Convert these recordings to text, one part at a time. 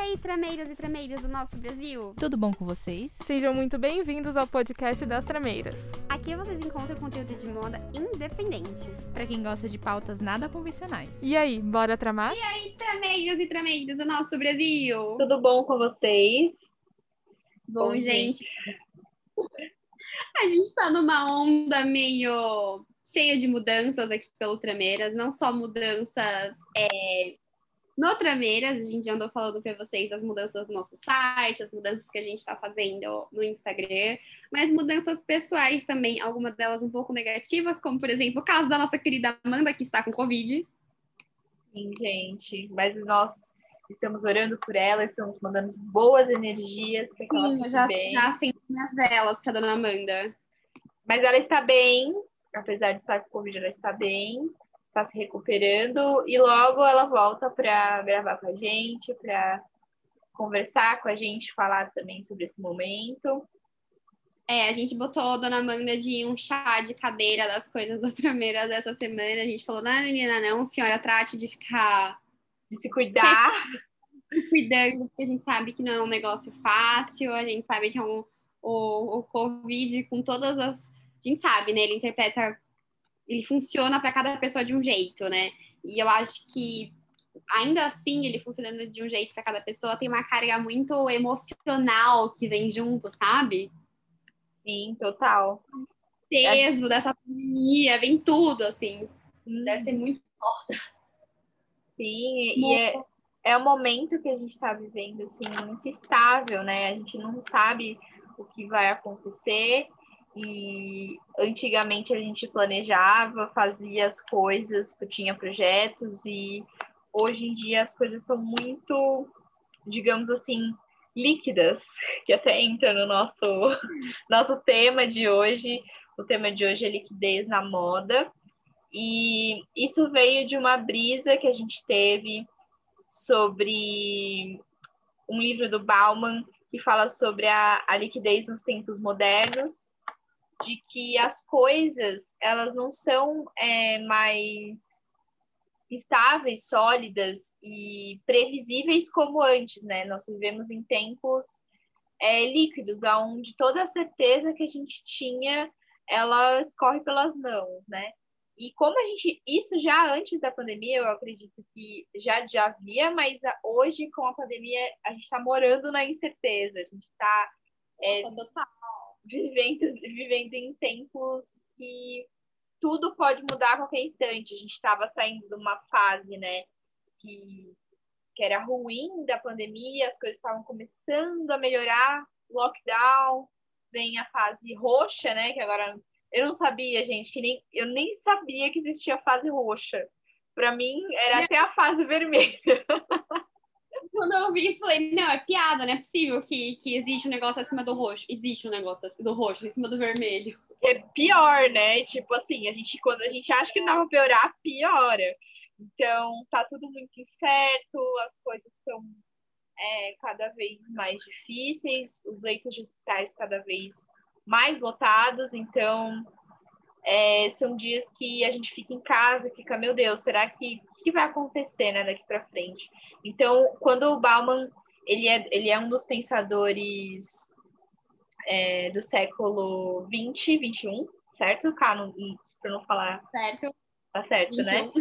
aí, trameiras e trameiras do nosso Brasil? Tudo bom com vocês? Sejam muito bem-vindos ao podcast das Trameiras. Aqui vocês encontram conteúdo de moda independente. Para quem gosta de pautas nada convencionais. E aí, bora tramar? E aí, trameiras e trameiras do nosso Brasil? Tudo bom com vocês? Bom, bom gente. A gente tá numa onda meio cheia de mudanças aqui pelo Trameiras, não só mudanças é, no Trameiras, a gente andou falando para vocês das mudanças no nosso site, as mudanças que a gente está fazendo no Instagram, mas mudanças pessoais também, algumas delas um pouco negativas, como por exemplo o caso da nossa querida Amanda, que está com Covid. Sim, gente, mas nós estamos orando por ela, estamos mandando boas energias para que Sim, ela já, bem. já acendi as velas para dona Amanda. Mas ela está bem, apesar de estar com Covid, ela está bem está se recuperando e logo ela volta para gravar com a gente, para conversar com a gente, falar também sobre esse momento. É, a gente botou a Dona Amanda de um chá de cadeira das coisas da trameira dessa semana. A gente falou, não, menina, não, senhora, trate de ficar... De se cuidar. Cuidando, porque a gente sabe que não é um negócio fácil, a gente sabe que é um... O, o Covid, com todas as... A gente sabe, né? Ele interpreta ele funciona para cada pessoa de um jeito, né? E eu acho que ainda assim, ele funcionando de um jeito para cada pessoa, tem uma carga muito emocional que vem junto, sabe? Sim, total. O peso é... dessa pandemia, vem tudo, assim. Hum. Deve ser muito forte. Sim, e é, é um momento que a gente está vivendo, assim, muito estável, né? A gente não sabe o que vai acontecer e antigamente a gente planejava, fazia as coisas, tinha projetos e hoje em dia as coisas estão muito, digamos assim, líquidas, que até entra no nosso nosso tema de hoje. O tema de hoje é liquidez na moda. E isso veio de uma brisa que a gente teve sobre um livro do Bauman que fala sobre a, a liquidez nos tempos modernos de que as coisas elas não são é, mais estáveis, sólidas e previsíveis como antes, né? Nós vivemos em tempos é, líquidos, onde toda a certeza que a gente tinha ela escorre pelas mãos, né? E como a gente, isso já antes da pandemia, eu acredito que já, já havia, mas hoje com a pandemia a gente está morando na incerteza, a gente está é, vivendo, vivendo em tempos que tudo pode mudar a qualquer instante. A gente estava saindo de uma fase, né, que, que era ruim da pandemia, as coisas estavam começando a melhorar, lockdown, vem a fase roxa, né, que agora eu não sabia, gente, que nem eu nem sabia que existia fase roxa. Para mim era até a fase vermelha. quando eu vi isso, falei, não, é piada, não é possível que, que existe um negócio acima do roxo. Existe um negócio do roxo em cima do vermelho. É pior, né? Tipo assim, a gente, quando a gente acha que não vai piorar, piora. Então, tá tudo muito incerto, as coisas estão é, cada vez mais difíceis, os leitos de hospitais cada vez mais lotados, então é, são dias que a gente fica em casa, fica, meu Deus, será que que vai acontecer né, daqui para frente? Então, quando o Bauman ele é, ele é um dos pensadores é, do século 20, 21, certo? Cá, para não falar. Certo. Tá certo, 21. né?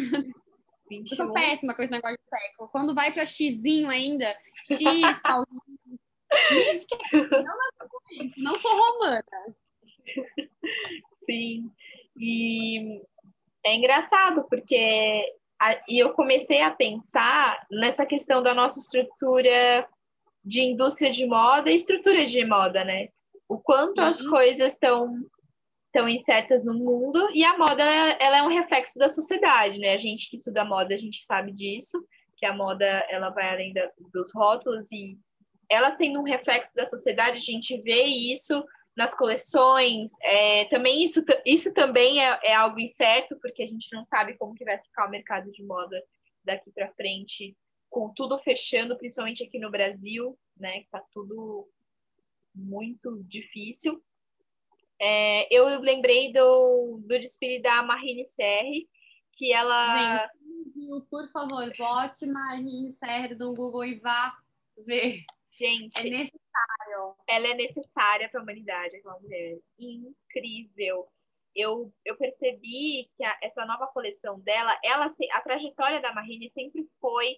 21. Eu sou péssima com esse negócio de século. Quando vai para xizinho ainda, X, talzinho. não, não sou romana. Sim. E é engraçado, porque e eu comecei a pensar nessa questão da nossa estrutura de indústria de moda e estrutura de moda, né? O quanto uhum. as coisas estão tão incertas no mundo e a moda ela é um reflexo da sociedade, né? A gente que estuda moda, a gente sabe disso, que a moda ela vai além da, dos rótulos e ela sendo um reflexo da sociedade, a gente vê isso nas coleções. É, também isso, isso também é, é, algo incerto, porque a gente não sabe como que vai ficar o mercado de moda daqui para frente, com tudo fechando, principalmente aqui no Brasil, né? Que tá tudo muito difícil. É, eu lembrei do, do desfile da Marine Serre, que ela. Gente, por favor, bote Marine Serre no Google e vá ver. Gente, É necessário. ela é necessária para a humanidade, aquela mulher. Incrível. Eu, eu percebi que a- essa nova coleção dela, ela a trajetória da Marine sempre foi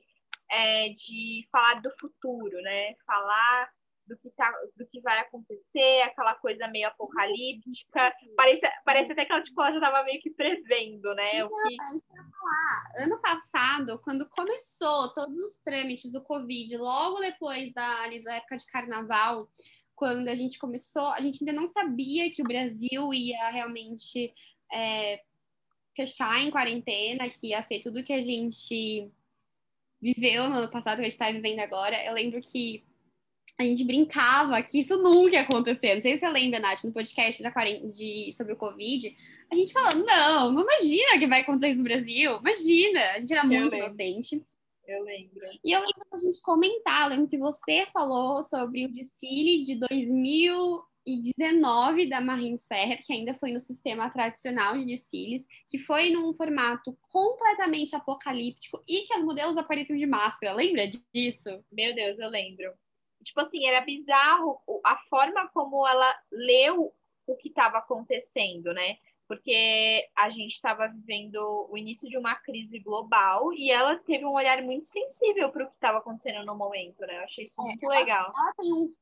é, de falar do futuro, né? Falar do que, tá, do que vai acontecer, aquela coisa meio apocalíptica. Parece, parece até que ela, tipo, ela já estava meio que prevendo, né? O que, Ano passado, quando começou todos os trâmites do Covid, logo depois da, ali, da época de carnaval, quando a gente começou, a gente ainda não sabia que o Brasil ia realmente é, fechar em quarentena, que ia ser tudo que a gente viveu no ano passado, que a gente está vivendo agora. Eu lembro que a gente brincava que isso nunca ia acontecer. Não sei se você lembra, Nath, no podcast de, sobre o Covid, a gente falando, não, não imagina que vai acontecer isso no Brasil. Imagina. A gente era muito lembro. inocente. eu lembro. E eu lembro da gente comentar, lembro que você falou sobre o desfile de 2019 da Marine Serra, que ainda foi no sistema tradicional de desfiles, que foi num formato completamente apocalíptico e que as modelos apareciam de máscara. Lembra disso? Meu Deus, eu lembro. Tipo assim, era bizarro a forma como ela leu o que estava acontecendo, né? Porque a gente estava vivendo o início de uma crise global e ela teve um olhar muito sensível para o que estava acontecendo no momento, né? Eu achei isso muito legal. Ela tem um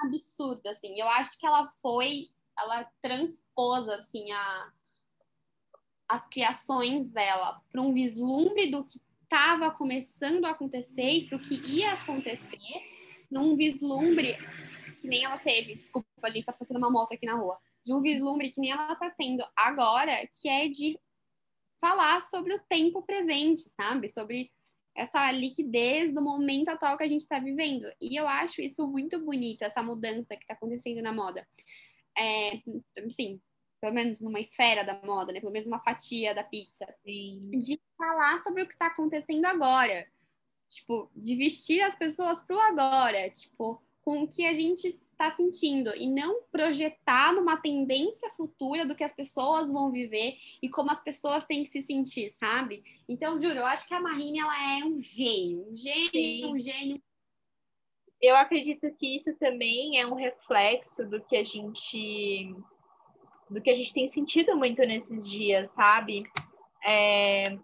absurdo, assim. Eu acho que ela foi, ela transpôs, assim, a, as criações dela para um vislumbre do que estava começando a acontecer e para o que ia acontecer, num vislumbre que nem ela teve. Desculpa, a gente tá passando uma moto aqui na rua. De um vislumbre que nem ela tá tendo agora, que é de falar sobre o tempo presente, sabe? Sobre essa liquidez do momento atual que a gente está vivendo. E eu acho isso muito bonito, essa mudança que está acontecendo na moda. É, sim, pelo menos numa esfera da moda, né? Pelo menos uma fatia da pizza. Sim. De falar sobre o que está acontecendo agora. Tipo, de vestir as pessoas pro agora. Tipo, com o que a gente está sentindo. E não projetar numa tendência futura do que as pessoas vão viver e como as pessoas têm que se sentir, sabe? Então, juro, eu acho que a Marine, ela é um gênio. Um gênio, Sim. um gênio. Eu acredito que isso também é um reflexo do que a gente do que a gente tem sentido muito nesses dias, sabe? É,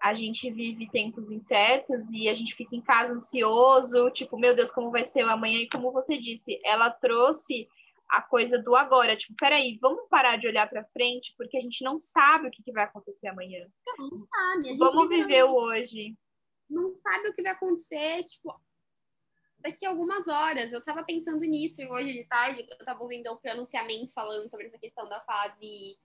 a gente vive tempos incertos e a gente fica em casa ansioso, tipo, meu Deus, como vai ser o amanhã? E como você disse, ela trouxe a coisa do agora, tipo, peraí, vamos parar de olhar para frente, porque a gente não sabe o que, que vai acontecer amanhã. Não sabe. A gente Vamos viver o hoje. não sabe o que vai acontecer, tipo, daqui a algumas horas. Eu tava pensando nisso e hoje de tarde eu tava ouvindo um pronunciamento falando sobre essa questão da fase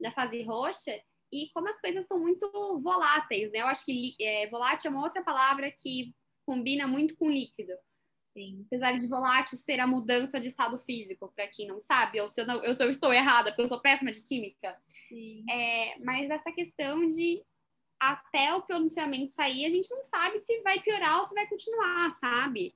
da fase roxa e como as coisas estão muito voláteis, né? Eu acho que é, volátil é uma outra palavra que combina muito com líquido. Sim. Apesar de volátil ser a mudança de estado físico, para quem não sabe, ou se eu, não, eu, se eu estou errada, porque eu sou péssima de química. Sim. É, mas essa questão de até o pronunciamento sair, a gente não sabe se vai piorar ou se vai continuar, sabe?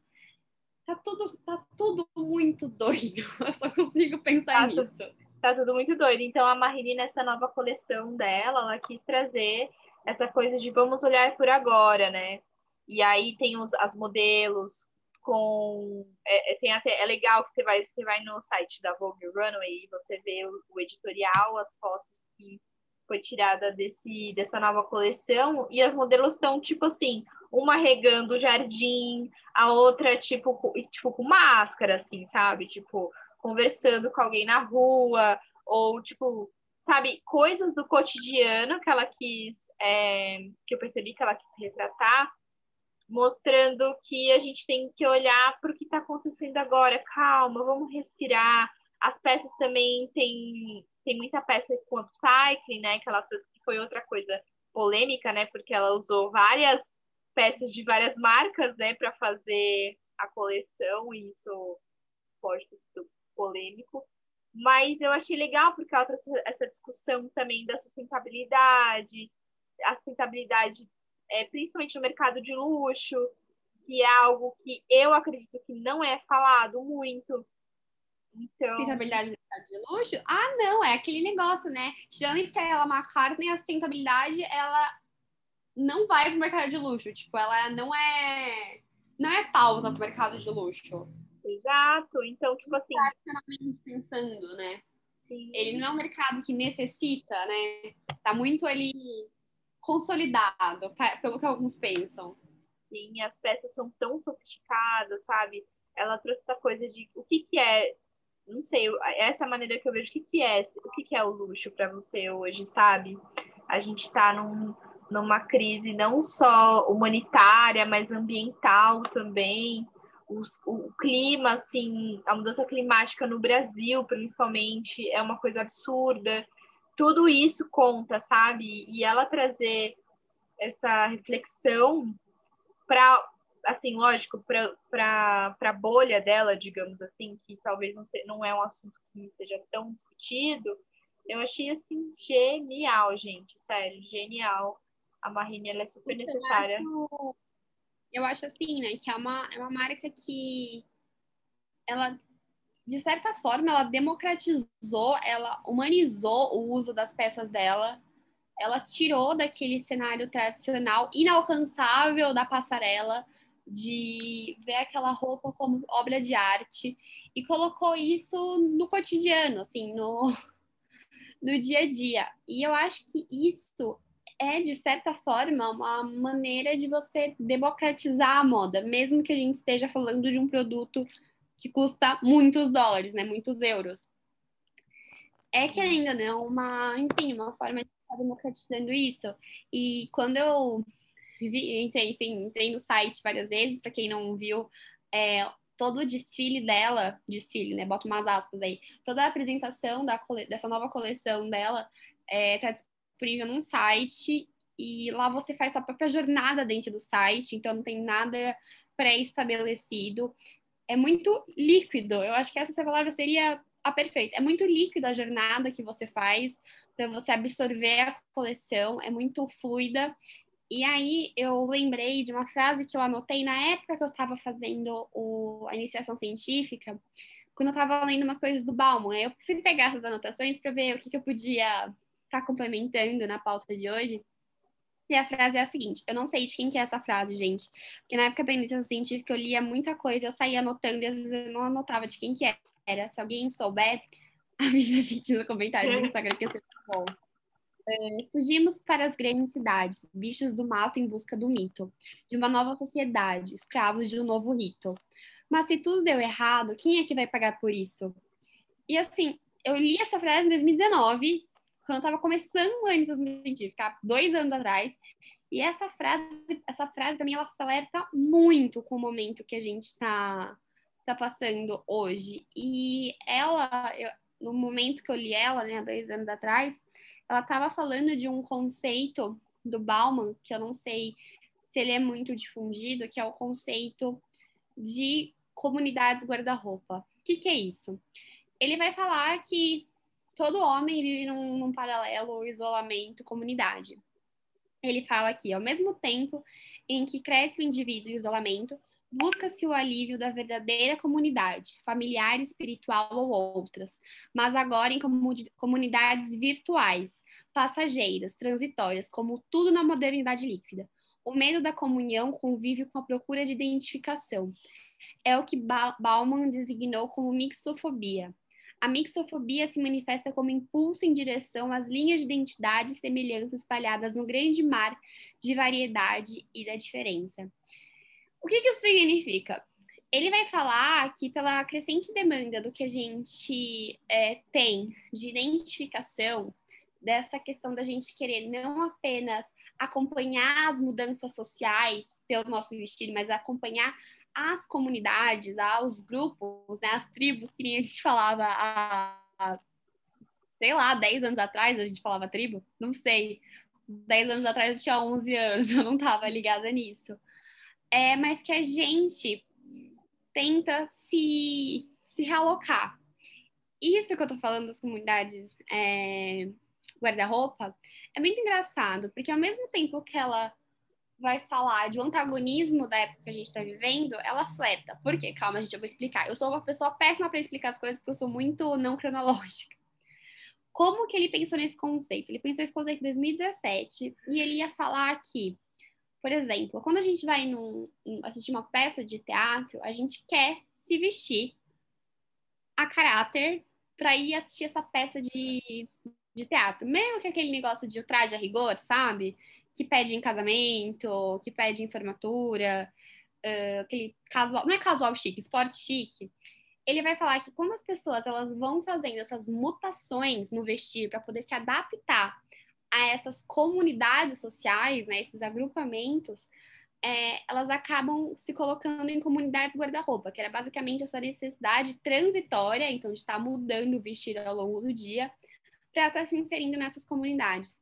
Tá tudo, tá tudo muito doido. Eu só consigo pensar Tá nisso. Tá tudo muito doido. Então, a Marini, nessa nova coleção dela, ela quis trazer essa coisa de vamos olhar por agora, né? E aí tem os, as modelos com. É, é, tem até, é legal que você vai, você vai no site da Vogue Runway e você vê o, o editorial, as fotos que foi tirada desse, dessa nova coleção, e as modelos estão, tipo assim, uma regando o jardim, a outra, tipo, tipo, com máscara, assim, sabe? Tipo, conversando com alguém na rua, ou tipo, sabe, coisas do cotidiano que ela quis, é, que eu percebi que ela quis retratar, mostrando que a gente tem que olhar para o que está acontecendo agora, calma, vamos respirar. As peças também tem, tem muita peça com upcycling, né? Que ela trouxe, que foi outra coisa polêmica, né? Porque ela usou várias peças de várias marcas, né, para fazer a coleção, e isso pode ter sido polêmico. Mas eu achei legal porque ela trouxe essa discussão também da sustentabilidade, a sustentabilidade é, principalmente no mercado de luxo, que é algo que eu acredito que não é falado muito. Então, Sustentabilidade no mercado de luxo? Ah, não, é aquele negócio, né? Tirando Stella McCartney, a sustentabilidade, ela não vai pro mercado de luxo. Tipo, ela não é não é pauta para o mercado de luxo. Exato. Então, tipo assim. Pensando, né? Sim. Ele não é um mercado que necessita, né? Tá muito ali consolidado, pelo que alguns pensam. Sim, as peças são tão sofisticadas, sabe? Ela trouxe essa coisa de o que, que é não sei, essa é a maneira que eu vejo o que, que é, o que, que é o luxo para você hoje, sabe? A gente está num, numa crise não só humanitária, mas ambiental também. Os, o clima, assim, a mudança climática no Brasil, principalmente, é uma coisa absurda. Tudo isso conta, sabe? E ela trazer essa reflexão para assim, lógico, para a bolha dela, digamos assim, que talvez não, se, não é um assunto que seja tão discutido, eu achei, assim, genial, gente, sério, genial. A Marine, ela é super Porque necessária. Acho, eu acho, assim, né, que é uma, é uma marca que ela, de certa forma, ela democratizou, ela humanizou o uso das peças dela, ela tirou daquele cenário tradicional inalcançável da passarela de ver aquela roupa como obra de arte e colocou isso no cotidiano, assim, no, no dia a dia. E eu acho que isso é, de certa forma, uma maneira de você democratizar a moda, mesmo que a gente esteja falando de um produto que custa muitos dólares, né, muitos euros. É, querendo ou não, uma, enfim, uma forma de estar democratizando isso. E quando eu entrei, enfim, entrei no site várias vezes, para quem não viu, é, todo o desfile dela, desfile, né? Bota umas aspas aí, toda a apresentação da, dessa nova coleção dela está é, disponível num site e lá você faz sua própria jornada dentro do site, então não tem nada pré-estabelecido. É muito líquido, eu acho que essa palavra seria a perfeita. É muito líquido a jornada que você faz para você absorver a coleção, é muito fluida e aí eu lembrei de uma frase que eu anotei na época que eu estava fazendo o, a iniciação científica, quando eu estava lendo umas coisas do Bauman. Aí eu fui pegar essas anotações para ver o que, que eu podia estar tá complementando na pauta de hoje. E a frase é a seguinte: eu não sei de quem que é essa frase, gente, porque na época da iniciação científica eu lia muita coisa, eu saía anotando e às vezes eu não anotava de quem que era. Se alguém souber, avisa a gente no comentário do Instagram que ia ser bom. É, fugimos para as grandes cidades, bichos do mato em busca do mito, de uma nova sociedade, escravos de um novo rito. Mas se tudo deu errado, quem é que vai pagar por isso? E assim, eu li essa frase em 2019, quando eu estava começando a iniciação científica, dois anos atrás, e essa frase, essa frase para mim, ela alerta muito com o momento que a gente está tá passando hoje. E ela, eu, no momento que eu li ela, né, dois anos atrás, ela estava falando de um conceito do Bauman, que eu não sei se ele é muito difundido, que é o conceito de comunidades guarda-roupa. O que, que, é isso? Ele vai falar que todo homem vive num, num paralelo isolamento comunidade. Ele fala que, ao mesmo tempo em que cresce o indivíduo em isolamento, busca-se o alívio da verdadeira comunidade, familiar, espiritual ou outras, mas agora em comunidades virtuais, passageiras, transitórias, como tudo na modernidade líquida. O medo da comunhão convive com a procura de identificação. É o que ba Bauman designou como mixofobia. A mixofobia se manifesta como impulso em direção às linhas de identidade e semelhança espalhadas no grande mar de variedade e da diferença. O que, que isso significa? Ele vai falar que, pela crescente demanda do que a gente é, tem de identificação, dessa questão da gente querer não apenas acompanhar as mudanças sociais pelo nosso vestido, mas acompanhar as comunidades, os grupos, né, as tribos, que nem a gente falava há, sei lá, 10 anos atrás a gente falava tribo, não sei. 10 anos atrás eu tinha 11 anos, eu não estava ligada nisso. É, mas que a gente tenta se, se realocar. Isso que eu tô falando das comunidades é, guarda-roupa, é muito engraçado, porque ao mesmo tempo que ela vai falar de um antagonismo da época que a gente está vivendo, ela fleta. Por quê? Calma, gente, eu vou explicar. Eu sou uma pessoa péssima para explicar as coisas, porque eu sou muito não cronológica. Como que ele pensou nesse conceito? Ele pensou nesse conceito em 2017 e ele ia falar que Por exemplo, quando a gente vai num, assistir uma peça de teatro, a gente quer se vestir a caráter para ir assistir essa peça de, de teatro. Mesmo que aquele negócio de traje a rigor, sabe? Que pede em casamento, que pede em formatura, uh, aquele casual, não é casual chique, esporte chique. Ele vai falar que quando as pessoas elas vão fazendo essas mutações no vestir para poder se adaptar a essas comunidades sociais, né, esses agrupamentos, é, elas acabam se colocando em comunidades guarda-roupa, que era basicamente essa necessidade transitória, então de estar mudando o vestir ao longo do dia, para estar se inserindo nessas comunidades.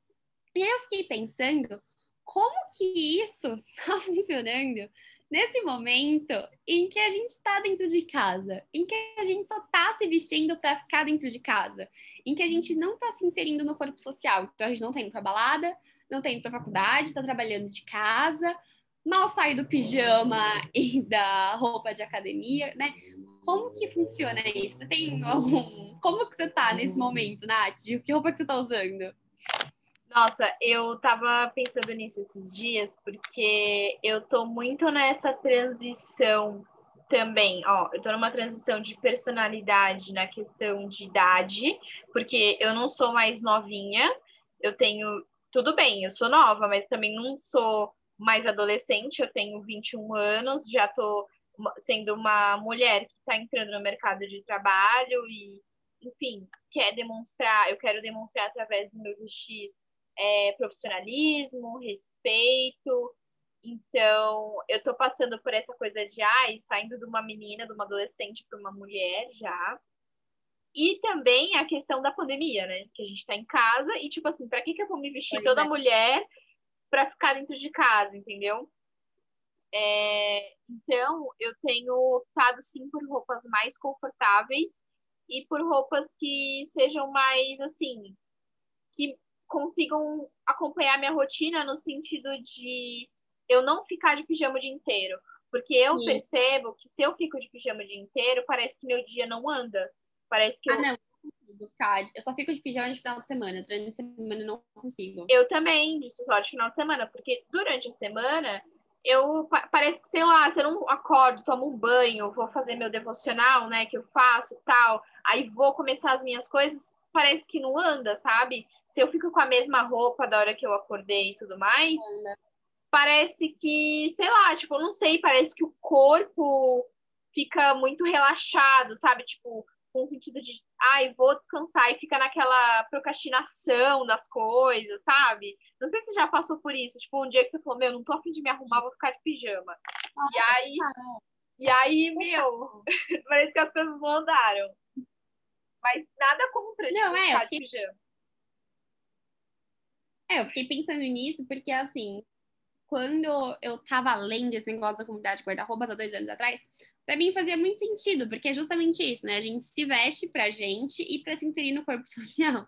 E eu fiquei pensando como que isso está funcionando nesse momento em que a gente está dentro de casa, em que a gente só está se vestindo para ficar dentro de casa, em que a gente não está se inserindo no corpo social. Então a gente não está indo para balada, não está indo para faculdade, está trabalhando de casa, mal sai do pijama e da roupa de academia, né? Como que funciona isso? Tem algum... Como que você tá nesse momento, Nath? Que roupa que você tá usando? Nossa, eu tava pensando nisso esses dias, porque eu tô muito nessa transição também, ó, eu tô numa transição de personalidade na questão de idade, porque eu não sou mais novinha, eu tenho, tudo bem, eu sou nova, mas também não sou mais adolescente, eu tenho 21 anos, já tô sendo uma mulher que está entrando no mercado de trabalho e, enfim, quer demonstrar, eu quero demonstrar através do meu vestir é, profissionalismo, respeito. Então, eu tô passando por essa coisa de, ai, saindo de uma menina, de uma adolescente para uma mulher já. E também a questão da pandemia, né? Que a gente tá em casa e, tipo assim, pra que, que eu vou me vestir pois toda é. mulher para ficar dentro de casa, entendeu? É, então, eu tenho optado sim por roupas mais confortáveis e por roupas que sejam mais assim, que consigam acompanhar minha rotina no sentido de eu não ficar de pijama o dia inteiro. Porque eu percebo que se eu fico de pijama o dia inteiro, parece que meu dia não anda. Parece que ah, eu... não. Eu só fico de pijama de final de semana. Durante a semana eu não consigo. Eu também, de só de final de semana. Porque durante a semana, eu parece que, sei lá, se eu não acordo, tomo um banho, vou fazer meu devocional, né, que eu faço tal, aí vou começar as minhas coisas, parece que não anda, sabe? Se eu fico com a mesma roupa da hora que eu acordei e tudo mais, anda. parece que, sei lá, tipo, eu não sei, parece que o corpo fica muito relaxado, sabe? Tipo, com o sentido de, ai, vou descansar e fica naquela procrastinação das coisas, sabe? Não sei se você já passou por isso, tipo, um dia que você falou, meu, não tô afim de me arrumar, vou ficar de pijama. Nossa, e aí, e aí, meu, parece que as coisas não andaram. Mas nada contra, tipo, não, é, ficar de pijama. É, eu fiquei pensando nisso porque, assim, quando eu tava lendo esse negócio da comunidade guarda-roupa há dois anos atrás, para mim fazia muito sentido, porque é justamente isso, né? A gente se veste pra gente e para se inserir no corpo social.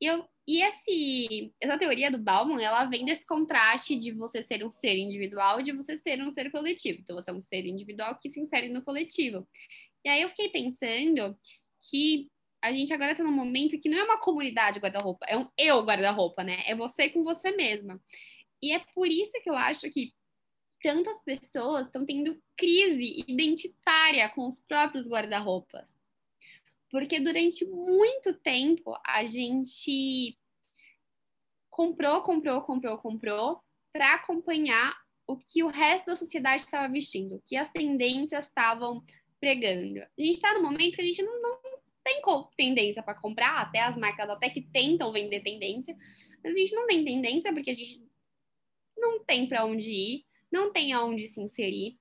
E, eu, e esse, essa teoria do Bauman, ela vem desse contraste de você ser um ser individual e de você ser um ser coletivo. Então, você é um ser individual que se insere no coletivo. E aí eu fiquei pensando que a gente agora está num momento que não é uma comunidade guarda-roupa, é um eu guarda-roupa, né? É você com você mesma. E é por isso que eu acho que tantas pessoas estão tendo crise identitária com os próprios guarda-roupas. Porque durante muito tempo a gente comprou, comprou, comprou, comprou para acompanhar o que o resto da sociedade estava vestindo, o que as tendências estavam pregando. A gente está no momento que a gente não, não tem tendência para comprar, até as marcas até que tentam vender tendência, mas a gente não tem tendência porque a gente não tem para onde ir, não tem aonde se inserir.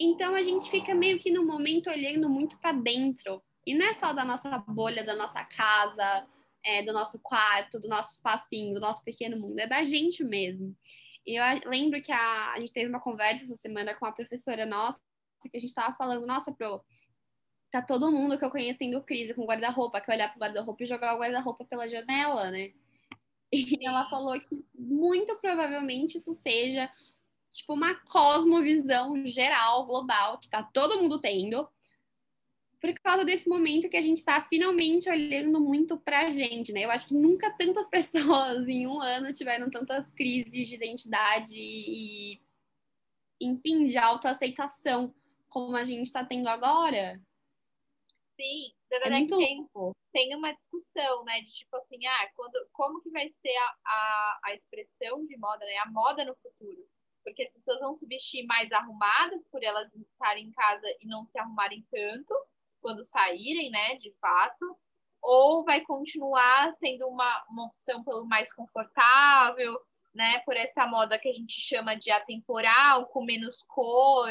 Então a gente fica meio que no momento olhando muito para dentro. E não é só da nossa bolha, da nossa casa, é, do nosso quarto, do nosso espacinho, do nosso pequeno mundo, é da gente mesmo. E eu lembro que a, a gente teve uma conversa essa semana com uma professora nossa, que a gente estava falando, nossa, pro, tá todo mundo que eu conheço tendo crise com guarda-roupa, que olhar pro guarda-roupa e jogar o guarda-roupa pela janela, né? E ela falou que muito provavelmente isso seja tipo uma cosmovisão geral, global, que tá todo mundo tendo, por causa desse momento que a gente está finalmente olhando muito para a gente, né? Eu acho que nunca tantas pessoas em um ano tiveram tantas crises de identidade e, enfim, de autoaceitação como a gente está tendo agora. Sim, na verdade é muito tem, tem uma discussão, né? De tipo assim, ah, quando, como que vai ser a, a, a expressão de moda, né? A moda no futuro. Porque as pessoas vão se vestir mais arrumadas por elas estarem em casa e não se arrumarem tanto quando saírem, né, de fato, ou vai continuar sendo uma, uma opção pelo mais confortável, né, por essa moda que a gente chama de atemporal, com menos cor,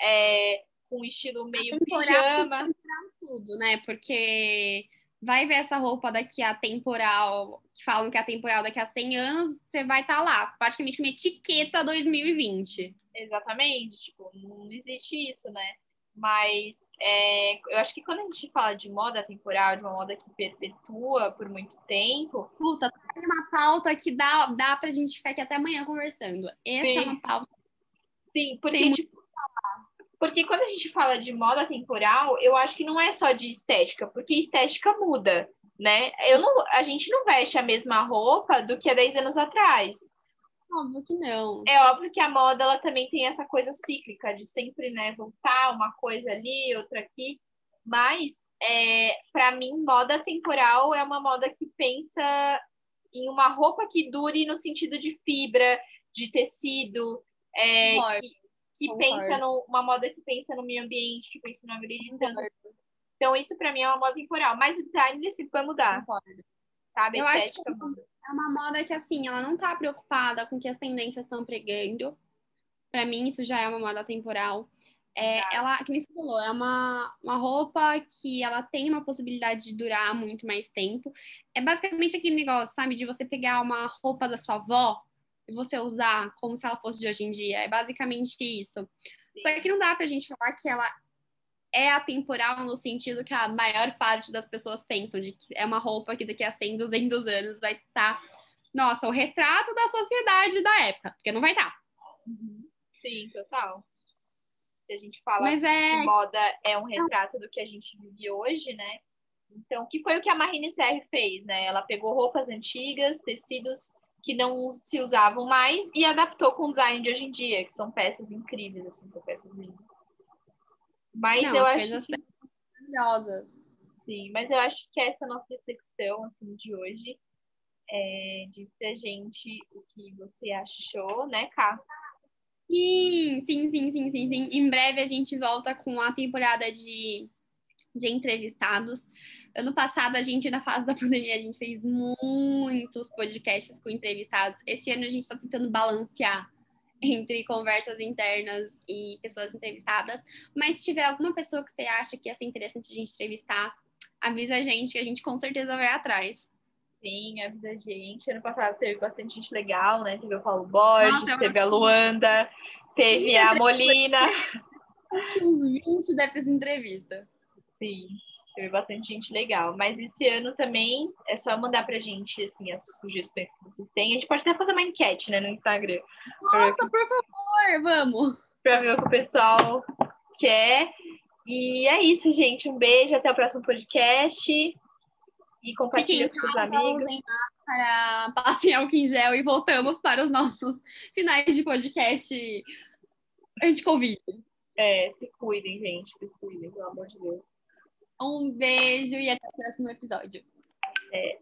é, com estilo meio pijama. tudo, né, porque vai ver essa roupa daqui a temporal, que falam que é temporal daqui a 100 anos, você vai estar tá lá, praticamente uma etiqueta 2020. Exatamente, tipo, não existe isso, né? Mas é, eu acho que quando a gente fala de moda temporal, de uma moda que perpetua por muito tempo. Puta, tem uma pauta que dá, dá pra gente ficar aqui até amanhã conversando. Essa Sim. é uma pauta. Sim, porque, tipo, porque quando a gente fala de moda temporal, eu acho que não é só de estética, porque estética muda, né? Eu não, a gente não veste a mesma roupa do que há 10 anos atrás. Óbvio que não. É óbvio que a moda ela também tem essa coisa cíclica de sempre, né, voltar uma coisa ali, outra aqui. Mas é, para mim, moda temporal é uma moda que pensa em uma roupa que dure no sentido de fibra, de tecido, é, que, que pensa numa moda que pensa no meio ambiente, que pensa no agricultura. Então, isso para mim é uma moda temporal. Mas o design sempre vai mudar. Concordo. Sabe? Eu acho que é uma moda que, assim, ela não tá preocupada com o que as tendências estão pregando. Para mim, isso já é uma moda temporal. É, ela, que você falou, é uma, uma roupa que ela tem uma possibilidade de durar muito mais tempo. É basicamente aquele negócio, sabe, de você pegar uma roupa da sua avó e você usar como se ela fosse de hoje em dia. É basicamente isso. Sim. Só que não dá pra gente falar que ela é atemporal no sentido que a maior parte das pessoas pensam de que é uma roupa que daqui a 100, 200 anos vai estar, tá, nossa, o retrato da sociedade da época, porque não vai estar. Tá. Uhum. Sim, total. Se a gente fala Mas é... que moda é um retrato do que a gente vive hoje, né? Então, que foi o que a Marine Serre fez, né? Ela pegou roupas antigas, tecidos que não se usavam mais e adaptou com o design de hoje em dia, que são peças incríveis, assim, são peças lindas. Mas Não, eu acho que... maravilhosas. Sim, mas eu acho que essa nossa reflexão assim de hoje é, diz pra gente o que você achou, né, Cá? Sim, sim, sim, sim, sim, sim. Em breve a gente volta com a temporada de, de entrevistados. Ano passado, a gente, na fase da pandemia, a gente fez muitos podcasts com entrevistados. Esse ano a gente está tentando balancear entre conversas internas e pessoas entrevistadas. Mas se tiver alguma pessoa que você acha que ia ser interessante a gente entrevistar, avisa a gente que a gente com certeza vai atrás. Sim, avisa a gente. Ano passado teve bastante gente legal, né? Teve o Paulo Borges, Nossa, teve a Luanda, teve a Molina. Acho que uns 20 dessas entrevistas. Sim. Teve bastante gente legal. Mas esse ano também é só mandar pra gente, assim, as sugestões que vocês têm. A gente pode até fazer uma enquete, né, no Instagram. Nossa, que... por favor, vamos! Pra ver o que o pessoal quer. E é isso, gente. Um beijo, até o próximo podcast. E compartilha com seus amigos. Para passem álcool em gel e voltamos para os nossos finais de podcast anti-Covid. É, se cuidem, gente. Se cuidem, pelo amor de Deus. Um beijo e até o próximo episódio. É.